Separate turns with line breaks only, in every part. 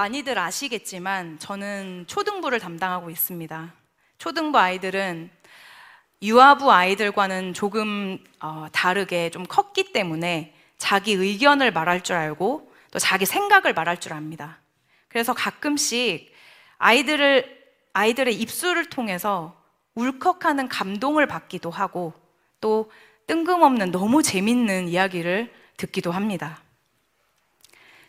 많이들 아시겠지만 저는 초등부를 담당하고 있습니다. 초등부 아이들은 유아부 아이들과는 조금 어, 다르게 좀 컸기 때문에 자기 의견을 말할 줄 알고 또 자기 생각을 말할 줄 압니다. 그래서 가끔씩 아이들을 아이들의 입술을 통해서 울컥하는 감동을 받기도 하고 또 뜬금없는 너무 재밌는 이야기를 듣기도 합니다.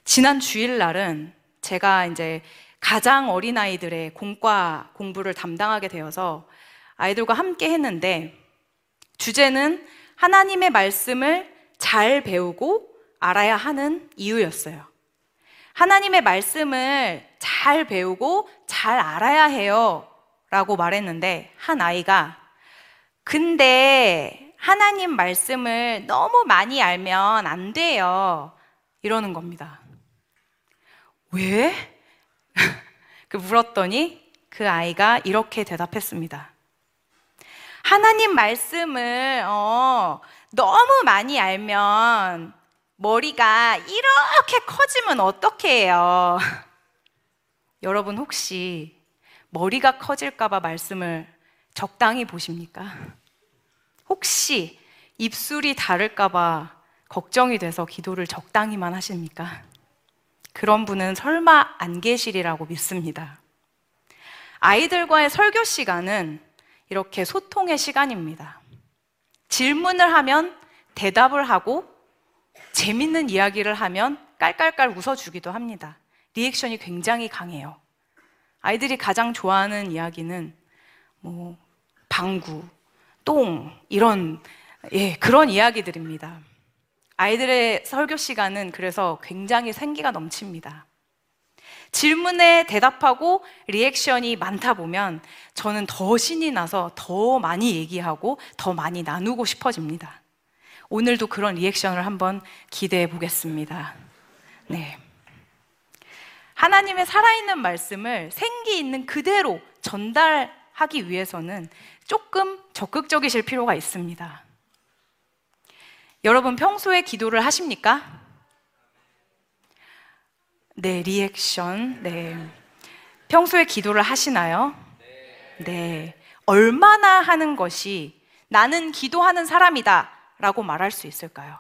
지난 주일날은 제가 이제 가장 어린 아이들의 공과 공부를 담당하게 되어서 아이들과 함께 했는데 주제는 하나님의 말씀을 잘 배우고 알아야 하는 이유였어요. 하나님의 말씀을 잘 배우고 잘 알아야 해요. 라고 말했는데 한 아이가 근데 하나님 말씀을 너무 많이 알면 안 돼요. 이러는 겁니다. 왜? 그 물었더니 그 아이가 이렇게 대답했습니다. 하나님 말씀을 어, 너무 많이 알면 머리가 이렇게 커지면 어떻게 해요? 여러분 혹시 머리가 커질까봐 말씀을 적당히 보십니까? 혹시 입술이 다를까봐 걱정이 돼서 기도를 적당히만 하십니까? 그런 분은 설마 안 계시리라고 믿습니다. 아이들과의 설교 시간은 이렇게 소통의 시간입니다. 질문을 하면 대답을 하고 재밌는 이야기를 하면 깔깔깔 웃어주기도 합니다. 리액션이 굉장히 강해요. 아이들이 가장 좋아하는 이야기는 뭐 방구, 똥 이런 예, 그런 이야기들입니다. 아이들의 설교 시간은 그래서 굉장히 생기가 넘칩니다. 질문에 대답하고 리액션이 많다 보면 저는 더 신이 나서 더 많이 얘기하고 더 많이 나누고 싶어집니다. 오늘도 그런 리액션을 한번 기대해 보겠습니다. 네. 하나님의 살아있는 말씀을 생기 있는 그대로 전달하기 위해서는 조금 적극적이실 필요가 있습니다. 여러분 평소에 기도를 하십니까? 네, 리액션. 네. 평소에 기도를 하시나요? 네. 얼마나 하는 것이 나는 기도하는 사람이다 라고 말할 수 있을까요?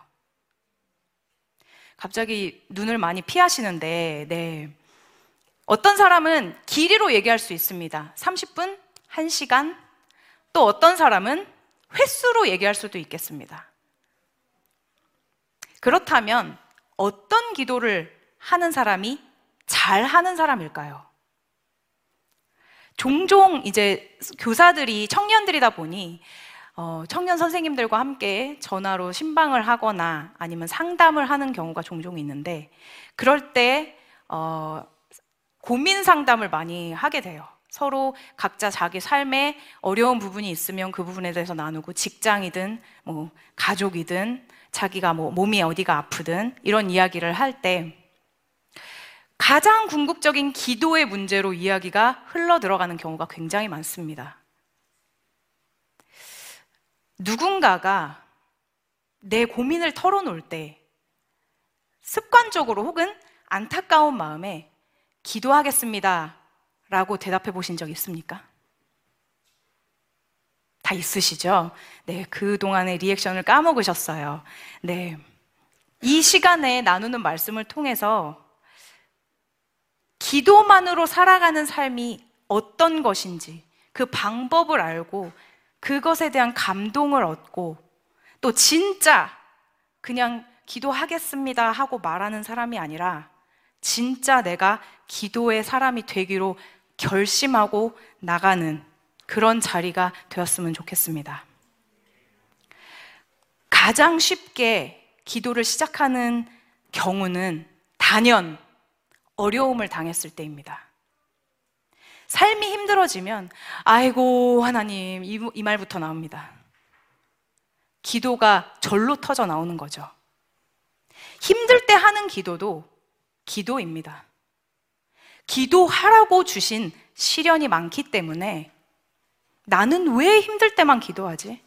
갑자기 눈을 많이 피하시는데, 네. 어떤 사람은 길이로 얘기할 수 있습니다. 30분, 1시간. 또 어떤 사람은 횟수로 얘기할 수도 있겠습니다. 그렇다면 어떤 기도를 하는 사람이 잘 하는 사람일까요? 종종 이제 교사들이 청년들이다 보니 어, 청년 선생님들과 함께 전화로 신방을 하거나 아니면 상담을 하는 경우가 종종 있는데 그럴 때 어, 고민 상담을 많이 하게 돼요. 서로 각자 자기 삶에 어려운 부분이 있으면 그 부분에 대해서 나누고 직장이든 뭐 가족이든 자기가 뭐 몸이 어디가 아프든 이런 이야기를 할 때 가장 궁극적인 기도의 문제로 이야기가 흘러 들어가는 경우가 굉장히 많습니다. 누군가가 내 고민을 털어놓을 때 습관적으로 혹은 안타까운 마음에 기도하겠습니다. 라고 대답해 보신 적 있습니까? 다 있으시죠? 네, 그동안의 리액션을 까먹으셨어요. 네. 이 시간에 나누는 말씀을 통해서 기도만으로 살아가는 삶이 어떤 것인지 그 방법을 알고 그것에 대한 감동을 얻고 또 진짜 그냥 기도하겠습니다 하고 말하는 사람이 아니라 진짜 내가 기도의 사람이 되기로 결심하고 나가는 그런 자리가 되었으면 좋겠습니다. 가장 쉽게 기도를 시작하는 경우는 단연 어려움을 당했을 때입니다. 삶이 힘들어지면, 아이고, 하나님, 이, 이 말부터 나옵니다. 기도가 절로 터져 나오는 거죠. 힘들 때 하는 기도도 기도입니다. 기도하라고 주신 시련이 많기 때문에 나는 왜 힘들 때만 기도하지?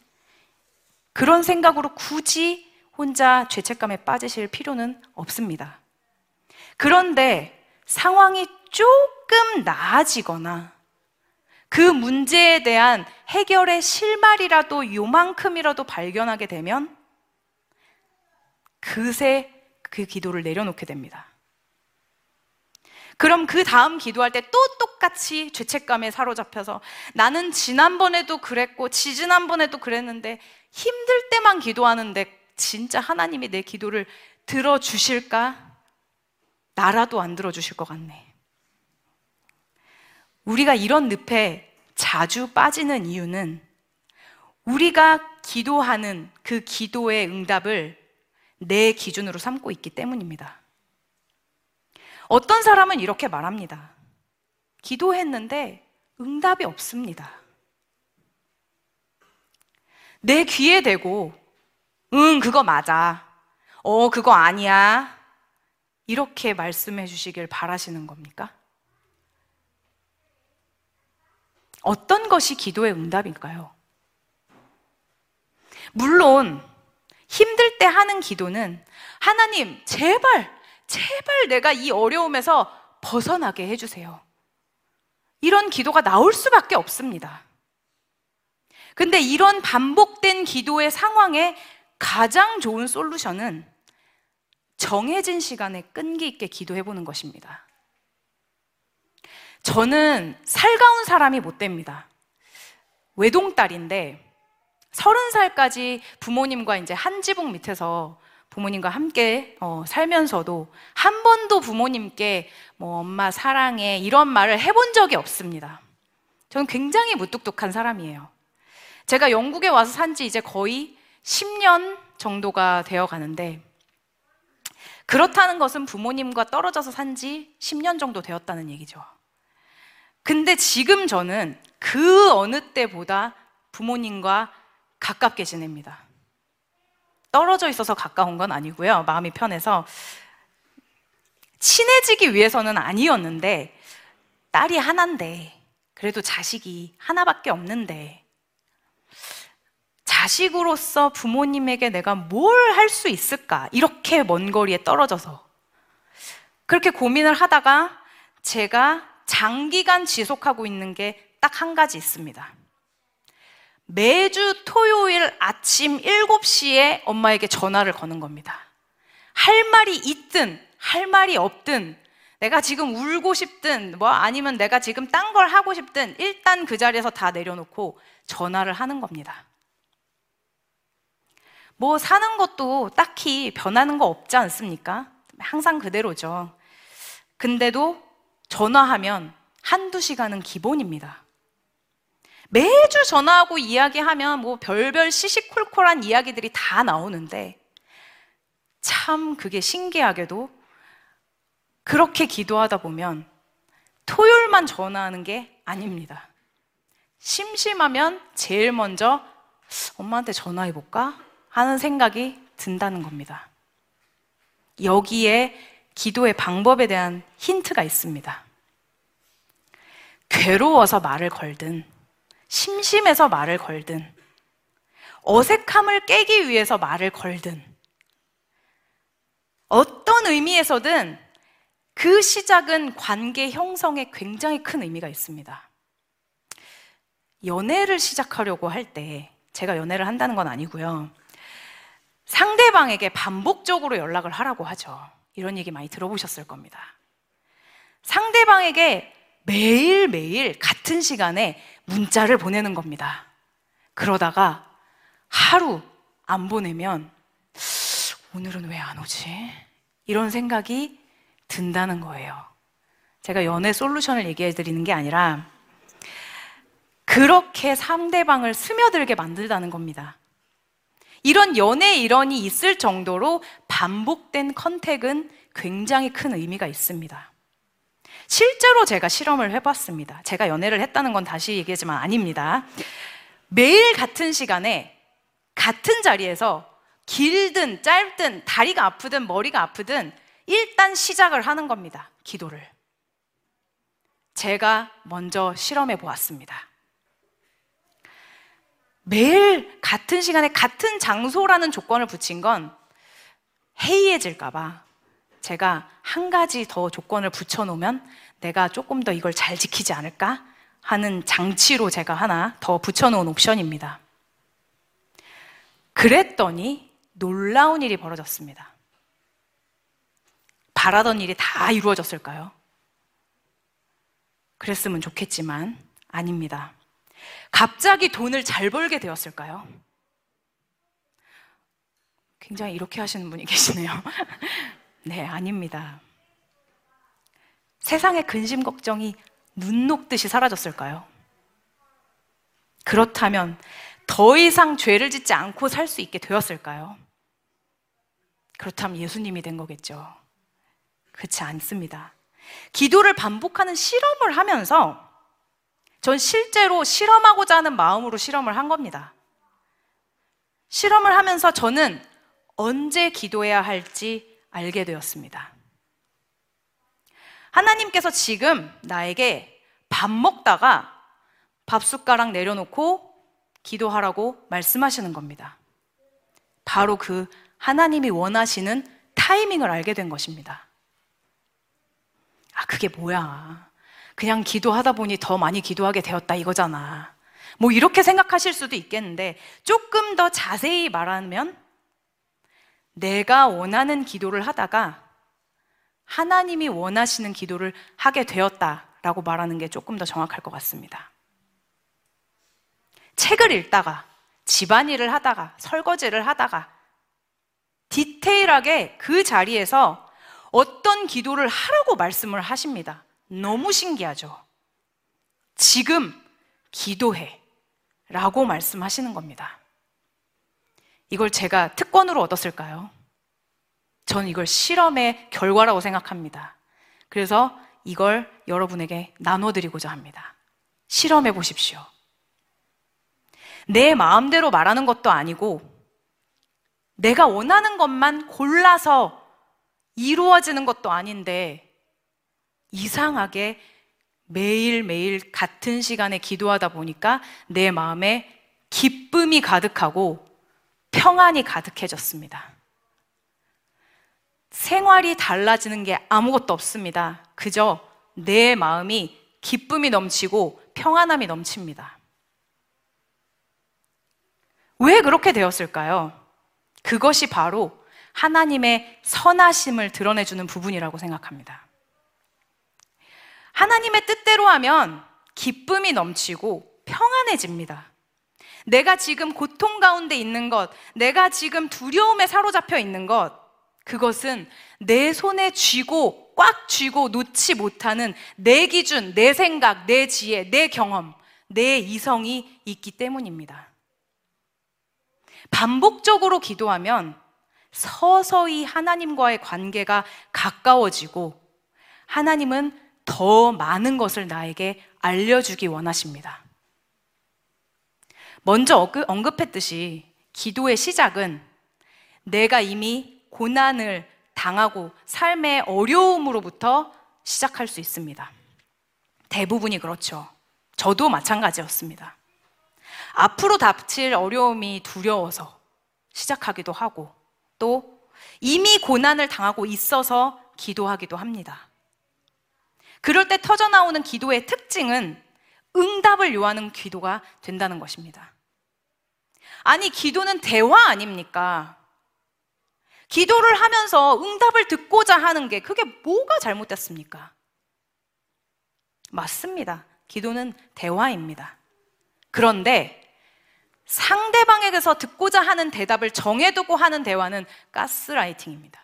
그런 생각으로 굳이 혼자 죄책감에 빠지실 필요는 없습니다. 그런데 상황이 조금 나아지거나 그 문제에 대한 해결의 실마리라도 요만큼이라도 발견하게 되면 그새 그 기도를 내려놓게 됩니다. 그럼 그 다음 기도할 때 또 똑같이 죄책감에 사로잡혀서 나는 지난번에도 그랬고 지지난번에도 그랬는데 힘들 때만 기도하는데 진짜 하나님이 내 기도를 들어주실까? 나라도 안 들어주실 것 같네. 우리가 이런 늪에 자주 빠지는 이유는 우리가 기도하는 그 기도의 응답을 내 기준으로 삼고 있기 때문입니다. 어떤 사람은 이렇게 말합니다. 기도했는데 응답이 없습니다. 내 귀에 대고, 응, 그거 맞아. 어, 그거 아니야. 이렇게 말씀해 주시길 바라시는 겁니까? 어떤 것이 기도의 응답일까요? 물론, 힘들 때 하는 기도는 하나님, 제발, 제발 내가 이 어려움에서 벗어나게 해주세요. 이런 기도가 나올 수밖에 없습니다. 근데 이런 반복된 기도의 상황에 가장 좋은 솔루션은 정해진 시간에 끈기 있게 기도해 보는 것입니다. 저는 살가운 사람이 못 됩니다. 외동딸인데 서른 살까지 부모님과 이제 한 지붕 밑에서 부모님과 함께 어, 살면서도 한 번도 부모님께 뭐 엄마 사랑해 이런 말을 해본 적이 없습니다. 저는 굉장히 무뚝뚝한 사람이에요. 제가 영국에 와서 산 지 이제 거의 10년 정도가 되어 가는데 그렇다는 것은 부모님과 떨어져서 산 지 10년 정도 되었다는 얘기죠. 근데 지금 저는 그 어느 때보다 부모님과 가깝게 지냅니다. 떨어져 있어서 가까운 건 아니고요. 마음이 편해서 친해지기 위해서는 아니었는데 딸이 하나인데 그래도 자식이 하나밖에 없는데 자식으로서 부모님에게 내가 뭘 할 수 있을까? 이렇게 먼 거리에 떨어져서 그렇게 고민을 하다가 제가 장기간 지속하고 있는 게 딱 한 가지 있습니다. 매주 토요일 아침 7시에 엄마에게 전화를 거는 겁니다. 할 말이 있든 할 말이 없든 내가 지금 울고 싶든 뭐 아니면 내가 지금 딴 걸 하고 싶든 일단 그 자리에서 다 내려놓고 전화를 하는 겁니다. 뭐 사는 것도 딱히 변하는 거 없지 않습니까? 항상 그대로죠. 근데도 전화하면 한두 시간은 기본입니다. 매주 전화하고 이야기하면 뭐 별별 시시콜콜한 이야기들이 다 나오는데 참 그게 신기하게도 그렇게 기도하다 보면 토요일만 전화하는 게 아닙니다. 심심하면 제일 먼저 엄마한테 전화해볼까? 하는 생각이 든다는 겁니다. 여기에 기도의 방법에 대한 힌트가 있습니다. 괴로워서 말을 걸든, 심심해서 말을 걸든, 어색함을 깨기 위해서 말을 걸든, 어떤 의미에서든 그 시작은 관계 형성에 굉장히 큰 의미가 있습니다. 연애를 시작하려고 할 때, 제가 연애를 한다는 건 아니고요. 상대방에게 반복적으로 연락을 하라고 하죠. 이런 얘기 많이 들어보셨을 겁니다. 상대방에게 매일매일 같은 시간에 문자를 보내는 겁니다. 그러다가 하루 안 보내면 오늘은 왜 안 오지? 이런 생각이 든다는 거예요. 제가 연애 솔루션을 얘기해 드리는 게 아니라 그렇게 상대방을 스며들게 만들다는 겁니다. 이런 연애 이론이 있을 정도로 반복된 contact은 굉장히 큰 의미가 있습니다. 실제로 제가 실험을 해봤습니다. 제가 연애를 했다는 건 다시 얘기하지만 아닙니다. 매일 같은 시간에 같은 자리에서 길든 짧든 다리가 아프든 머리가 아프든 일단 시작을 하는 겁니다. 기도를. 제가 먼저 실험해 보았습니다. 매일 같은 시간에 같은 장소라는 조건을 붙인 건 해이해질까봐 제가 한 가지 더 조건을 붙여놓으면 내가 조금 더 이걸 잘 지키지 않을까 하는 장치로 제가 하나 더 붙여놓은 옵션입니다. 그랬더니 놀라운 일이 벌어졌습니다. 바라던 일이 다 이루어졌을까요? 그랬으면 좋겠지만 아닙니다. 갑자기 돈을 잘 벌게 되었을까요? 굉장히 이렇게 하시는 분이 계시네요. 네, 아닙니다. 세상의 근심 걱정이 눈 녹듯이 사라졌을까요? 그렇다면 더 이상 죄를 짓지 않고 살 수 있게 되었을까요? 그렇다면 예수님이 된 거겠죠. 그렇지 않습니다. 기도를 반복하는 실험을 하면서 전 실제로 실험하고자 하는 마음으로 실험을 한 겁니다. 실험을 하면서 저는 언제 기도해야 할지 알게 되었습니다. 하나님께서 지금 나에게 밥 먹다가 밥 숟가락 내려놓고 기도하라고 말씀하시는 겁니다. 바로 그 하나님이 원하시는 타이밍을 알게 된 것입니다. 아, 그게 뭐야. 그냥 기도하다 보니 더 많이 기도하게 되었다 이거잖아. 뭐 이렇게 생각하실 수도 있겠는데 조금 더 자세히 말하면 내가 원하는 기도를 하다가 하나님이 원하시는 기도를 하게 되었다라고 말하는 게 조금 더 정확할 것 같습니다. 책을 읽다가 집안일을 하다가 설거지를 하다가 디테일하게 그 자리에서 어떤 기도를 하라고 말씀을 하십니다. 너무 신기하죠? 지금 기도해. 라고 말씀하시는 겁니다. 이걸 제가 특권으로 얻었을까요? 저는 이걸 실험의 결과라고 생각합니다. 그래서 이걸 여러분에게 나눠드리고자 합니다. 실험해 보십시오. 내 마음대로 말하는 것도 아니고 내가 원하는 것만 골라서 이루어지는 것도 아닌데 이상하게 매일매일 같은 시간에 기도하다 보니까 내 마음에 기쁨이 가득하고 평안이 가득해졌습니다. 생활이 달라지는 게 아무것도 없습니다. 그저 내 마음이 기쁨이 넘치고 평안함이 넘칩니다. 왜 그렇게 되었을까요? 그것이 바로 하나님의 선하심을 드러내주는 부분이라고 생각합니다. 하나님의 뜻대로 하면 기쁨이 넘치고 평안해집니다. 내가 지금 고통 가운데 있는 것, 내가 지금 두려움에 사로잡혀 있는 것, 그것은 내 손에 쥐고 꽉 쥐고 놓지 못하는 내 기준, 내 생각, 내 지혜, 내 경험, 내 이성이 있기 때문입니다. 반복적으로 기도하면 서서히 하나님과의 관계가 가까워지고 하나님은 더 많은 것을 나에게 알려주기 원하십니다. 먼저 언급했듯이 기도의 시작은 내가 이미 고난을 당하고 삶의 어려움으로부터 시작할 수 있습니다. 대부분이 그렇죠. 저도 마찬가지였습니다. 앞으로 닥칠 어려움이 두려워서 시작하기도 하고 또 이미 고난을 당하고 있어서 기도하기도 합니다. 그럴 때 터져나오는 기도의 특징은 응답을 요하는 기도가 된다는 것입니다. 아니, 기도는 대화 아닙니까? 기도를 하면서 응답을 듣고자 하는 게 그게 뭐가 잘못됐습니까? 맞습니다. 기도는 대화입니다. 그런데 상대방에게서 듣고자 하는 대답을 정해두고 하는 대화는 가스라이팅입니다.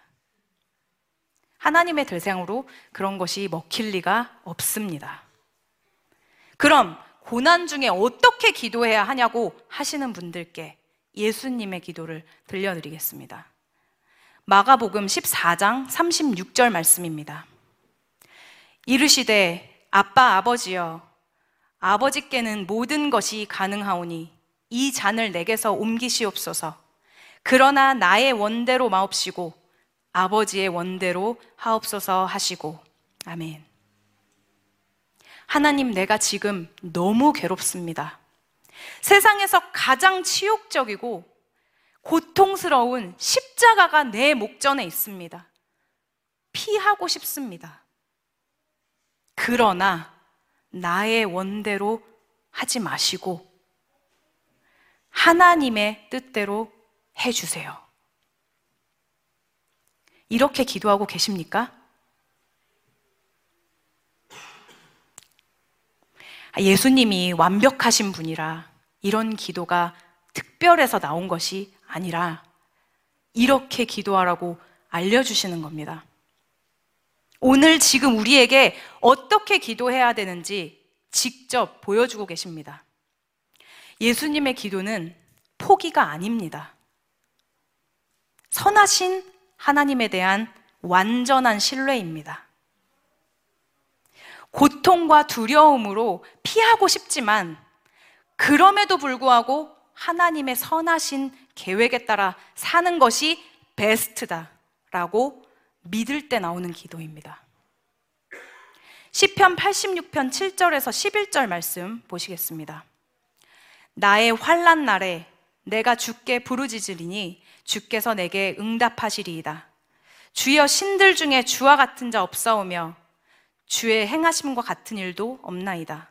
하나님의 대상으로 그런 것이 먹힐 리가 없습니다. 그럼 고난 중에 어떻게 기도해야 하냐고 하시는 분들께 예수님의 기도를 들려드리겠습니다. 마가복음 14장 36절 말씀입니다. 이르시되 아빠 아버지여 아버지께는 모든 것이 가능하오니 이 잔을 내게서 옮기시옵소서. 그러나 나의 원대로 마옵시고 아버지의 원대로 하옵소서 하시고 아멘. 하나님 내가 지금 너무 괴롭습니다. 세상에서 가장 치욕적이고 고통스러운 십자가가 내 목전에 있습니다. 피하고 싶습니다. 그러나 나의 원대로 하지 마시고 하나님의 뜻대로 해주세요. 이렇게 기도하고 계십니까? 예수님이 완벽하신 분이라 이런 기도가 특별해서 나온 것이 아니라 이렇게 기도하라고 알려주시는 겁니다. 오늘 지금 우리에게 어떻게 기도해야 되는지 직접 보여주고 계십니다. 예수님의 기도는 포기가 아닙니다. 선하신 하나님에 대한 완전한 신뢰입니다. 고통과 두려움으로 피하고 싶지만 그럼에도 불구하고 하나님의 선하신 계획에 따라 사는 것이 베스트다라고 믿을 때 나오는 기도입니다. 시편 86편 7절에서 11절 말씀 보시겠습니다. 나의 환난 날에 내가 주께 부르짖으리니 주께서 내게 응답하시리이다. 주여 신들 중에 주와 같은 자 없사오며 주의 행하심과 같은 일도 없나이다.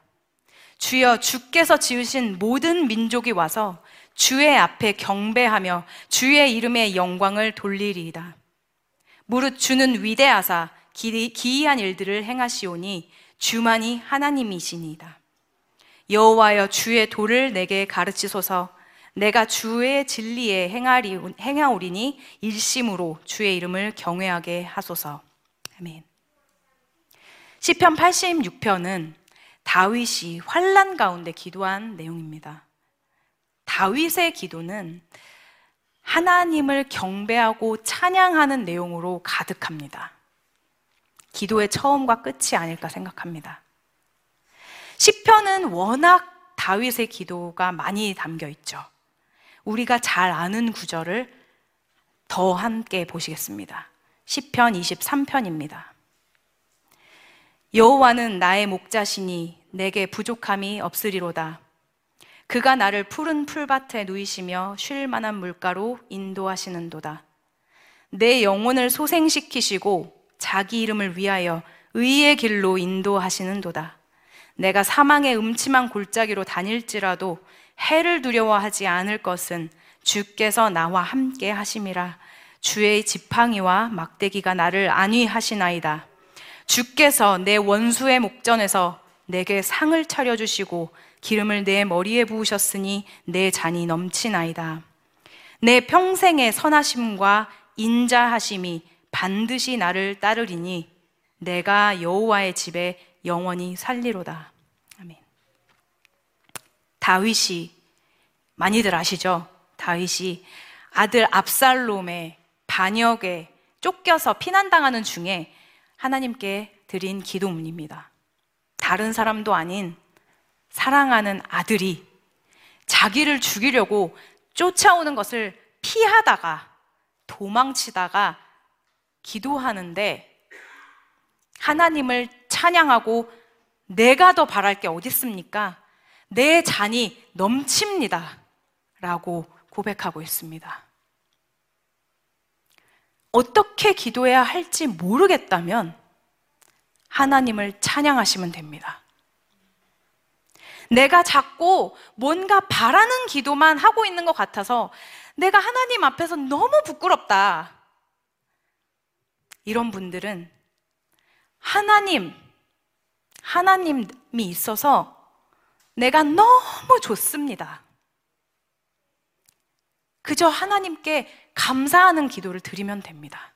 주여 주께서 지으신 모든 민족이 와서 주의 앞에 경배하며 주의 이름의 영광을 돌리리이다. 무릇 주는 위대하사 기이한 일들을 행하시오니 주만이 하나님이시니이다. 여호와여 주의 도를 내게 가르치소서 내가 주의 진리에 행하리, 행하오리니 일심으로 주의 이름을 경외하게 하소서. 아멘. 시편 86편은 다윗이 환란 가운데 기도한 내용입니다. 다윗의 기도는 하나님을 경배하고 찬양하는 내용으로 가득합니다. 기도의 처음과 끝이 아닐까 생각합니다. 시편은 워낙 다윗의 기도가 많이 담겨 있죠. 우리가 잘 아는 구절을 더 함께 보시겠습니다. 시편 23편입니다. 여호와는 나의 목자시니 내게 부족함이 없으리로다. 그가 나를 푸른 풀밭에 누이시며 쉴 만한 물가로 인도하시는도다. 내 영혼을 소생시키시고 자기 이름을 위하여 의의 길로 인도하시는도다. 내가 사망의 음침한 골짜기로 다닐지라도 해를 두려워하지 않을 것은 주께서 나와 함께 하심이라. 주의 지팡이와 막대기가 나를 안위하시나이다. 주께서 내 원수의 목전에서 내게 상을 차려주시고 기름을 내 머리에 부으셨으니 내 잔이 넘치나이다. 내 평생의 선하심과 인자하심이 반드시 나를 따르리니 내가 여호와의 집에 영원히 살리로다. 아멘. 다윗이 많이들 아시죠? 다윗이 아들 압살롬의 반역에 쫓겨서 피난당하는 중에 하나님께 드린 기도문입니다. 다른 사람도 아닌 사랑하는 아들이 자기를 죽이려고 쫓아오는 것을 피하다가 도망치다가 기도하는데 하나님을 찬양하고 내가 더 바랄 게 어디 있습니까? 내 잔이 넘칩니다. 라고 고백하고 있습니다. 어떻게 기도해야 할지 모르겠다면 하나님을 찬양하시면 됩니다. 내가 자꾸 뭔가 바라는 기도만 하고 있는 것 같아서 내가 하나님 앞에서 너무 부끄럽다. 이런 분들은 하나님, 하나님이 있어서 내가 너무 좋습니다. 그저 하나님께 감사하는 기도를 드리면 됩니다.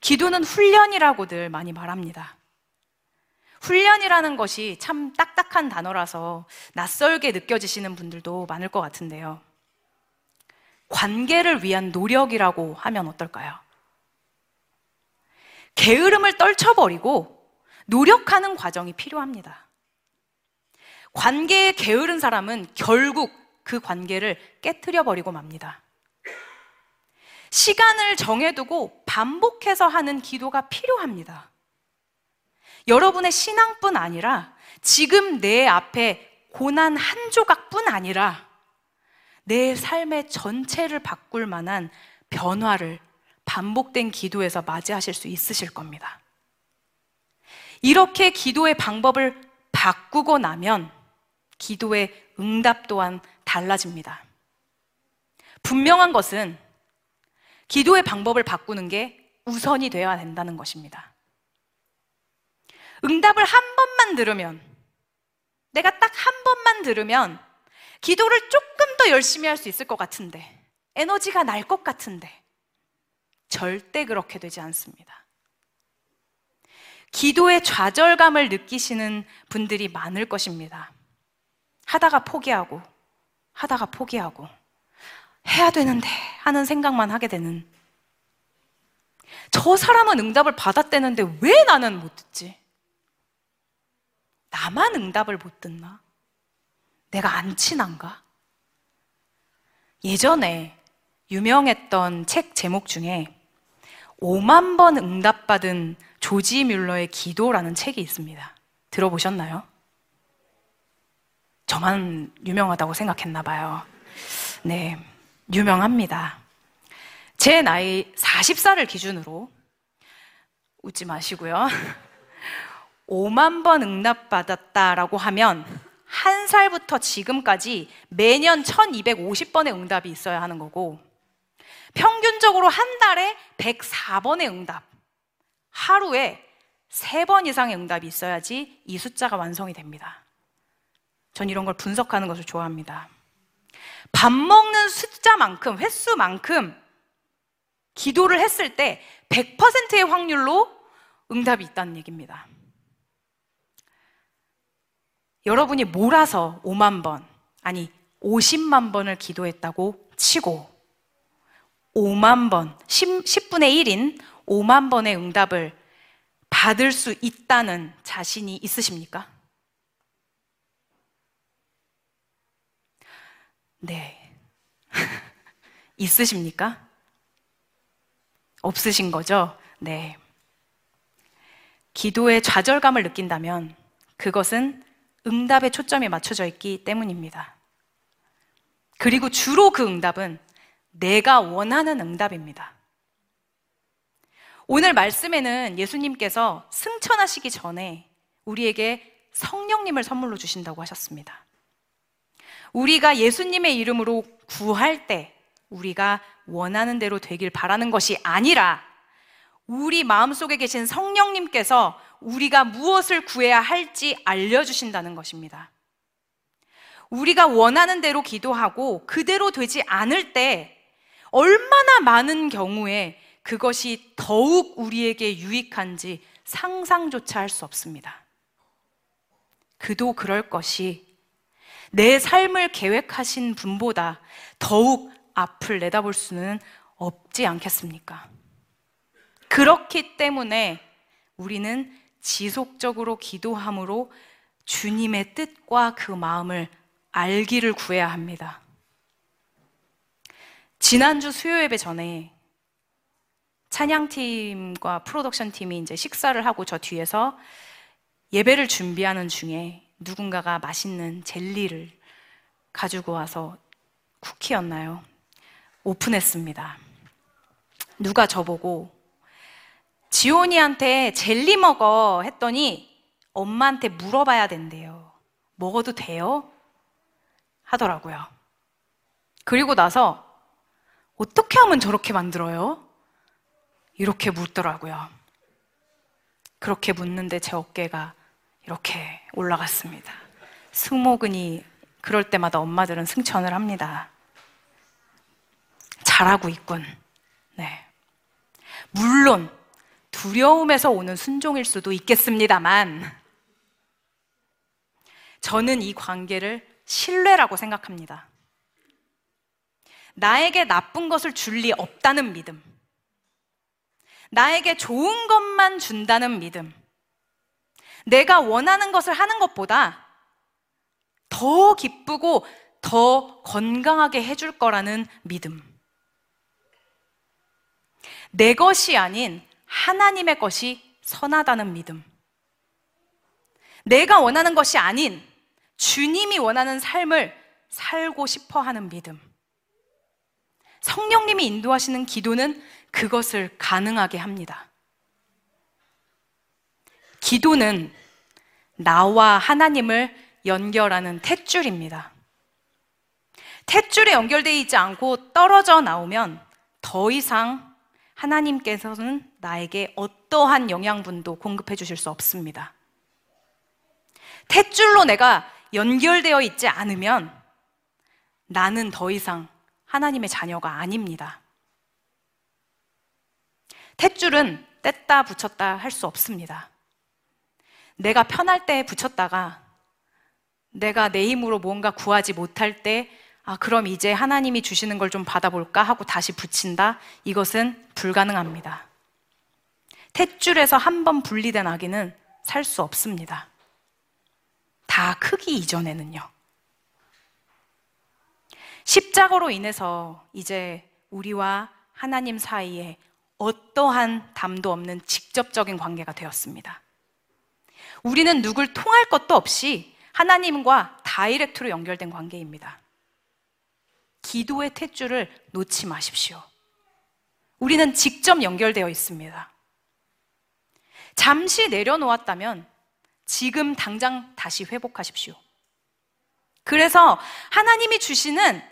기도는 훈련이라고들 많이 말합니다. 훈련이라는 것이 참 딱딱한 단어라서 낯설게 느껴지시는 분들도 많을 것 같은데요. 관계를 위한 노력이라고 하면 어떨까요? 게으름을 떨쳐버리고 노력하는 과정이 필요합니다. 관계에 게으른 사람은 결국 그 관계를 깨뜨려 버리고 맙니다. 시간을 정해두고 반복해서 하는 기도가 필요합니다. 여러분의 신앙뿐 아니라 지금 내 앞에 고난 한 조각뿐 아니라 내 삶의 전체를 바꿀 만한 변화를 반복된 기도에서 맞이하실 수 있으실 겁니다. 이렇게 기도의 방법을 바꾸고 나면 기도의 응답 또한 달라집니다. 분명한 것은 기도의 방법을 바꾸는 게 우선이 되어야 된다는 것입니다. 응답을 한 번만 들으면, 내가 딱 한 번만 들으면 기도를 조금 더 열심히 할 수 있을 것 같은데, 에너지가 날 것 같은데, 절대 그렇게 되지 않습니다. 기도의 좌절감을 느끼시는 분들이 많을 것입니다. 하다가 포기하고, 하다가 포기하고, 해야 되는데 하는 생각만 하게 되는. 저 사람은 응답을 받았대는데 왜 나는 못 듣지? 나만 응답을 못 듣나? 내가 안 친한가? 예전에 유명했던 책 제목 중에 5만 번 응답받은 조지 뮬러의 기도라는 책이 있습니다. 들어보셨나요? 저만 유명하다고 생각했나 봐요. 네, 유명합니다. 제 나이 40살을 기준으로 웃지 마시고요. 5만 번 응답받았다라고 하면 한 살부터 지금까지 매년 1250번의 응답이 있어야 하는 거고 평균적으로 한 달에 104번의 응답, 하루에 3번 이상의 응답이 있어야지 이 숫자가 완성이 됩니다. 전 이런 걸 분석하는 것을 좋아합니다. 밥 먹는 숫자만큼, 횟수만큼 기도를 했을 때 100%의 확률로 응답이 있다는 얘기입니다. 여러분이 몰아서 5만 번, 아니 50만 번을 기도했다고 치고 5만 번, 10, 10분의 1인 5만 번의 응답을 받을 수 있다는 자신이 있으십니까? 네. 있으십니까? 없으신 거죠? 네. 기도에 좌절감을 느낀다면 그것은 응답에 초점이 맞춰져 있기 때문입니다. 그리고 주로 그 응답은 내가 원하는 응답입니다. 오늘 말씀에는 예수님께서 승천하시기 전에 우리에게 성령님을 선물로 주신다고 하셨습니다. 우리가 예수님의 이름으로 구할 때 우리가 원하는 대로 되길 바라는 것이 아니라 우리 마음속에 계신 성령님께서 우리가 무엇을 구해야 할지 알려주신다는 것입니다. 우리가 원하는 대로 기도하고 그대로 되지 않을 때 얼마나 많은 경우에 그것이 더욱 우리에게 유익한지 상상조차 할 수 없습니다. 그도 그럴 것이 내 삶을 계획하신 분보다 더욱 앞을 내다볼 수는 없지 않겠습니까? 그렇기 때문에 우리는 지속적으로 기도함으로 주님의 뜻과 그 마음을 알기를 구해야 합니다. 지난주 수요 예배 전에 찬양팀과 프로덕션 팀이 이제 식사를 하고 저 뒤에서 예배를 준비하는 중에 누군가가 맛있는 젤리를 가지고 와서 쿠키였나요? 오픈했습니다. 누가 저보고 지온이한테 젤리 먹어 했더니 엄마한테 물어봐야 된대요. 먹어도 돼요? 하더라고요. 그리고 나서 어떻게 하면 저렇게 만들어요? 이렇게 묻더라고요. 그렇게 묻는데 제 어깨가 이렇게 올라갔습니다. 승모근이 그럴 때마다 엄마들은 승천을 합니다. 잘하고 있군. 네. 물론 두려움에서 오는 순종일 수도 있겠습니다만 저는 이 관계를 신뢰라고 생각합니다. 나에게 나쁜 것을 줄 리 없다는 믿음. 나에게 좋은 것만 준다는 믿음. 내가 원하는 것을 하는 것보다 더 기쁘고 더 건강하게 해줄 거라는 믿음. 내 것이 아닌 하나님의 것이 선하다는 믿음. 내가 원하는 것이 아닌 주님이 원하는 삶을 살고 싶어 하는 믿음. 성령님이 인도하시는 기도는 그것을 가능하게 합니다. 기도는 나와 하나님을 연결하는 탯줄입니다. 탯줄에 연결되어 있지 않고 떨어져 나오면 더 이상 하나님께서는 나에게 어떠한 영양분도 공급해 주실 수 없습니다. 탯줄로 내가 연결되어 있지 않으면 나는 더 이상 하나님의 자녀가 아닙니다. 탯줄은 뗐다 붙였다 할 수 없습니다. 내가 편할 때 붙였다가 내가 내 힘으로 뭔가 구하지 못할 때 아, 그럼 이제 하나님이 주시는 걸 좀 받아볼까 하고 다시 붙인다? 이것은 불가능합니다. 탯줄에서 한 번 분리된 아기는 살 수 없습니다. 다 크기 이전에는요. 십자가로 인해서 이제 우리와 하나님 사이에 어떠한 담도 없는 직접적인 관계가 되었습니다. 우리는 누굴 통할 것도 없이 하나님과 다이렉트로 연결된 관계입니다. 기도의 탯줄을 놓지 마십시오. 우리는 직접 연결되어 있습니다. 잠시 내려놓았다면 지금 당장 다시 회복하십시오. 그래서 하나님이 주시는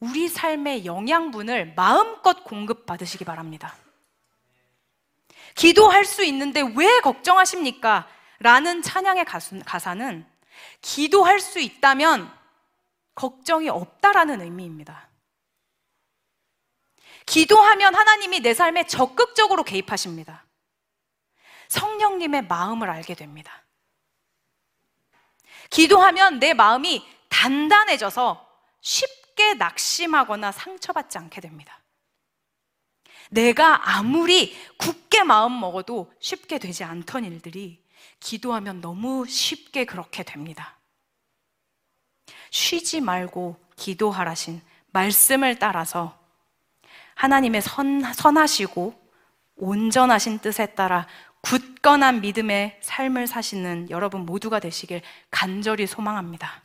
우리 삶의 영양분을 마음껏 공급받으시기 바랍니다. 기도할 수 있는데 왜 걱정하십니까? 라는 찬양의 가사는 기도할 수 있다면 걱정이 없다라는 의미입니다. 기도하면 하나님이 내 삶에 적극적으로 개입하십니다. 성령님의 마음을 알게 됩니다. 기도하면 내 마음이 단단해져서 쉽게 낙심하거나 상처받지 않게 됩니다. 내가 아무리 굳게 마음 먹어도 쉽게 되지 않던 일들이 기도하면 너무 쉽게 그렇게 됩니다. 쉬지 말고 기도하라신 말씀을 따라서 하나님의 선, 선하시고 온전하신 뜻에 따라 굳건한 믿음의 삶을 사시는 여러분 모두가 되시길 간절히 소망합니다.